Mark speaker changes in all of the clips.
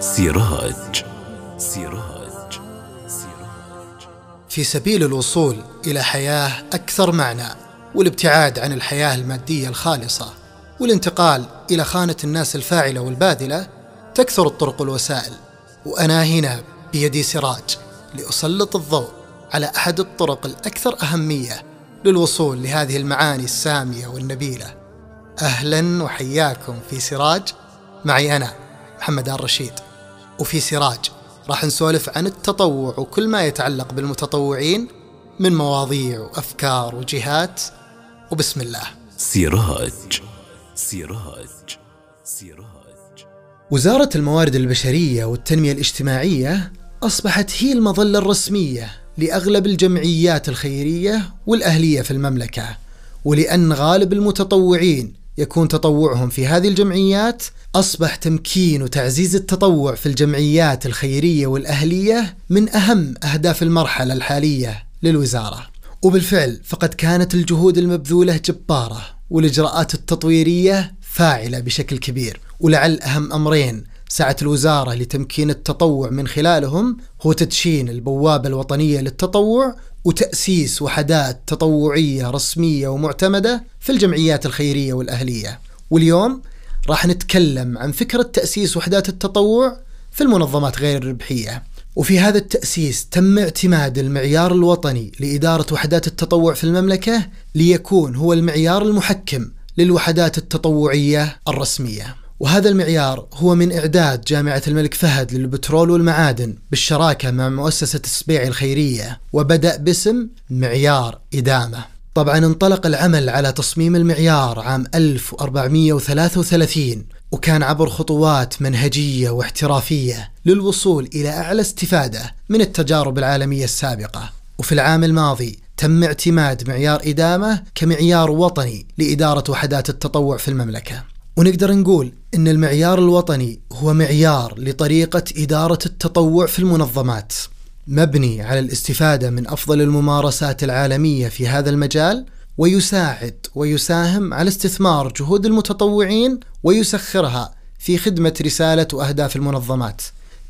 Speaker 1: سراج سراج سراج.
Speaker 2: في سبيل الوصول إلى حياة أكثر معنى والابتعاد عن الحياة المادية الخالصة والانتقال إلى خانة الناس الفاعلة والباذلة تكثر الطرق والوسائل. وأنا هنا بيدي سراج لأسلط الضوء على أحد الطرق الأكثر أهمية للوصول لهذه المعاني السامية والنبيلة. أهلا وحياكم في سراج. معي أنا محمد آل رشيد. وفي سراج. راح نسولف عن التطوع وكل ما يتعلق بالمتطوعين من مواضيع وأفكار وجهات. وبسم الله.
Speaker 1: سراج. سراج. سراج.
Speaker 2: وزارة الموارد البشرية والتنمية الاجتماعية أصبحت هي المظلة الرسمية لأغلب الجمعيات الخيرية والأهلية في المملكة ولأن غالب المتطوعين يكون تطوعهم في هذه الجمعيات أصبح تمكين وتعزيز التطوع في الجمعيات الخيرية والأهلية من أهم أهداف المرحلة الحالية للوزارة. وبالفعل فقد كانت الجهود المبذولة جبارة والإجراءات التطويرية فاعلة بشكل كبير ولعل أهم أمرين سعت الوزارة لتمكين التطوع من خلالهم هو تدشين البوابة الوطنية للتطوع وتأسيس وحدات تطوعية رسمية ومعتمدة في الجمعيات الخيرية والأهلية. واليوم راح نتكلم عن فكرة تأسيس وحدات التطوع في المنظمات غير الربحية. وفي هذا التأسيس تم اعتماد المعيار الوطني لإدارة وحدات التطوع في المملكة ليكون هو المعيار المحكم للوحدات التطوعية الرسمية. وهذا المعيار هو من إعداد جامعة الملك فهد للبترول والمعادن بالشراكة مع مؤسسة السبيع الخيرية وبدأ باسم معيار إدامة. طبعا انطلق العمل على تصميم المعيار عام 1433 وكان عبر خطوات منهجية واحترافية للوصول إلى أعلى استفادة من التجارب العالمية السابقة. وفي العام الماضي تم اعتماد معيار إدامة كمعيار وطني لإدارة وحدات التطوع في المملكة. ونقدر نقول إن المعيار الوطني هو معيار لطريقة إدارة التطوع في المنظمات. مبني على الاستفادة من أفضل الممارسات العالمية في هذا المجال ويساعد ويساهم على استثمار جهود المتطوعين ويسخرها في خدمة رسالة وأهداف المنظمات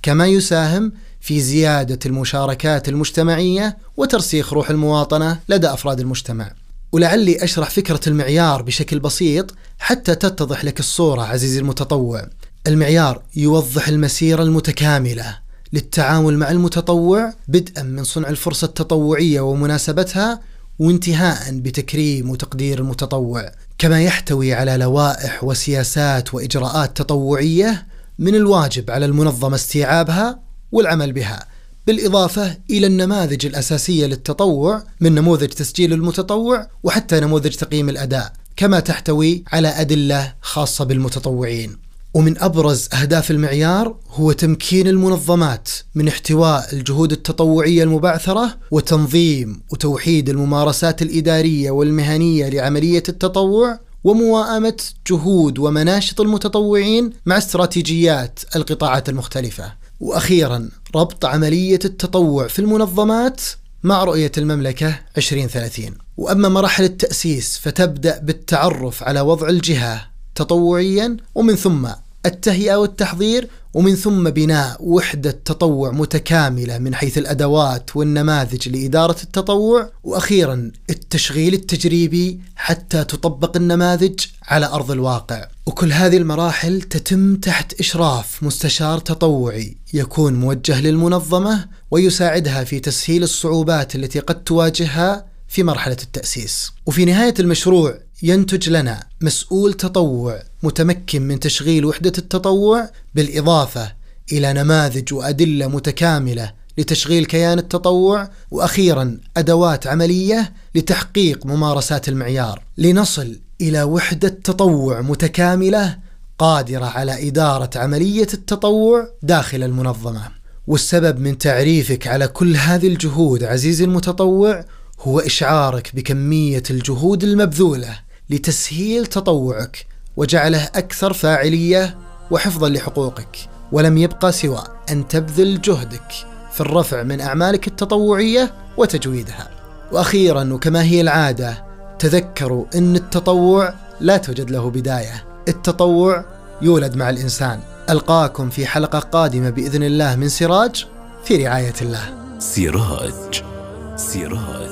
Speaker 2: كما يساهم في زيادة المشاركات المجتمعية وترسيخ روح المواطنة لدى أفراد المجتمع. ولعلي أشرح فكرة المعيار بشكل بسيط حتى تتضح لك الصورة عزيزي المتطوع. المعيار يوضح المسيرة المتكاملة للتعامل مع المتطوع بدءا من صنع الفرصة التطوعية ومناسبتها وانتهاء بتكريم وتقدير المتطوع، كما يحتوي على لوائح وسياسات وإجراءات تطوعية من الواجب على المنظمة استيعابها والعمل بها بالإضافة إلى النماذج الأساسية للتطوع من نموذج تسجيل المتطوع وحتى نموذج تقييم الأداء كما تحتوي على أدلة خاصة بالمتطوعين. ومن أبرز أهداف المعيار هو تمكين المنظمات من احتواء الجهود التطوعية المبعثرة وتنظيم وتوحيد الممارسات الإدارية والمهنية لعملية التطوع ومواءمة جهود ومناشط المتطوعين مع استراتيجيات القطاعات المختلفة. وأخيرا ربط عملية التطوع في المنظمات مع رؤية المملكة 2030 وأما مراحل التأسيس فتبدأ بالتعرف على وضع الجهة تطوعيا ومن ثم التهيئة والتحضير ومن ثم بناء وحدة تطوع متكاملة من حيث الأدوات والنماذج لإدارة التطوع وأخيرا التشغيل التجريبي حتى تطبق النماذج على أرض الواقع. وكل هذه المراحل تتم تحت إشراف مستشار تطوعي يكون موجه للمنظمة ويساعدها في تسهيل الصعوبات التي قد تواجهها في مرحلة التأسيس. وفي نهاية المشروع ينتج لنا مسؤول تطوع متمكن من تشغيل وحدة التطوع بالإضافة إلى نماذج وأدلة متكاملة لتشغيل كيان التطوع وأخيرا أدوات عملية لتحقيق ممارسات المعيار. لنصل إلى وحدة تطوع متكاملة قادرة على إدارة عملية التطوع داخل المنظمة. والسبب من تعريفك على كل هذه الجهود عزيزي المتطوع هو إشعارك بكمية الجهود المبذولة لتسهيل تطوعك وجعله أكثر فاعلية وحفظا لحقوقك ولم يبقى سوى أن تبذل جهدك في الرفع من أعمالك التطوعية وتجويدها. وأخيرا وكما هي العادة تذكروا إن التطوع لا توجد له بداية. التطوع يولد مع الإنسان. ألقاكم في حلقة قادمة بإذن الله من سراج في رعاية الله.
Speaker 1: سراج. سراج.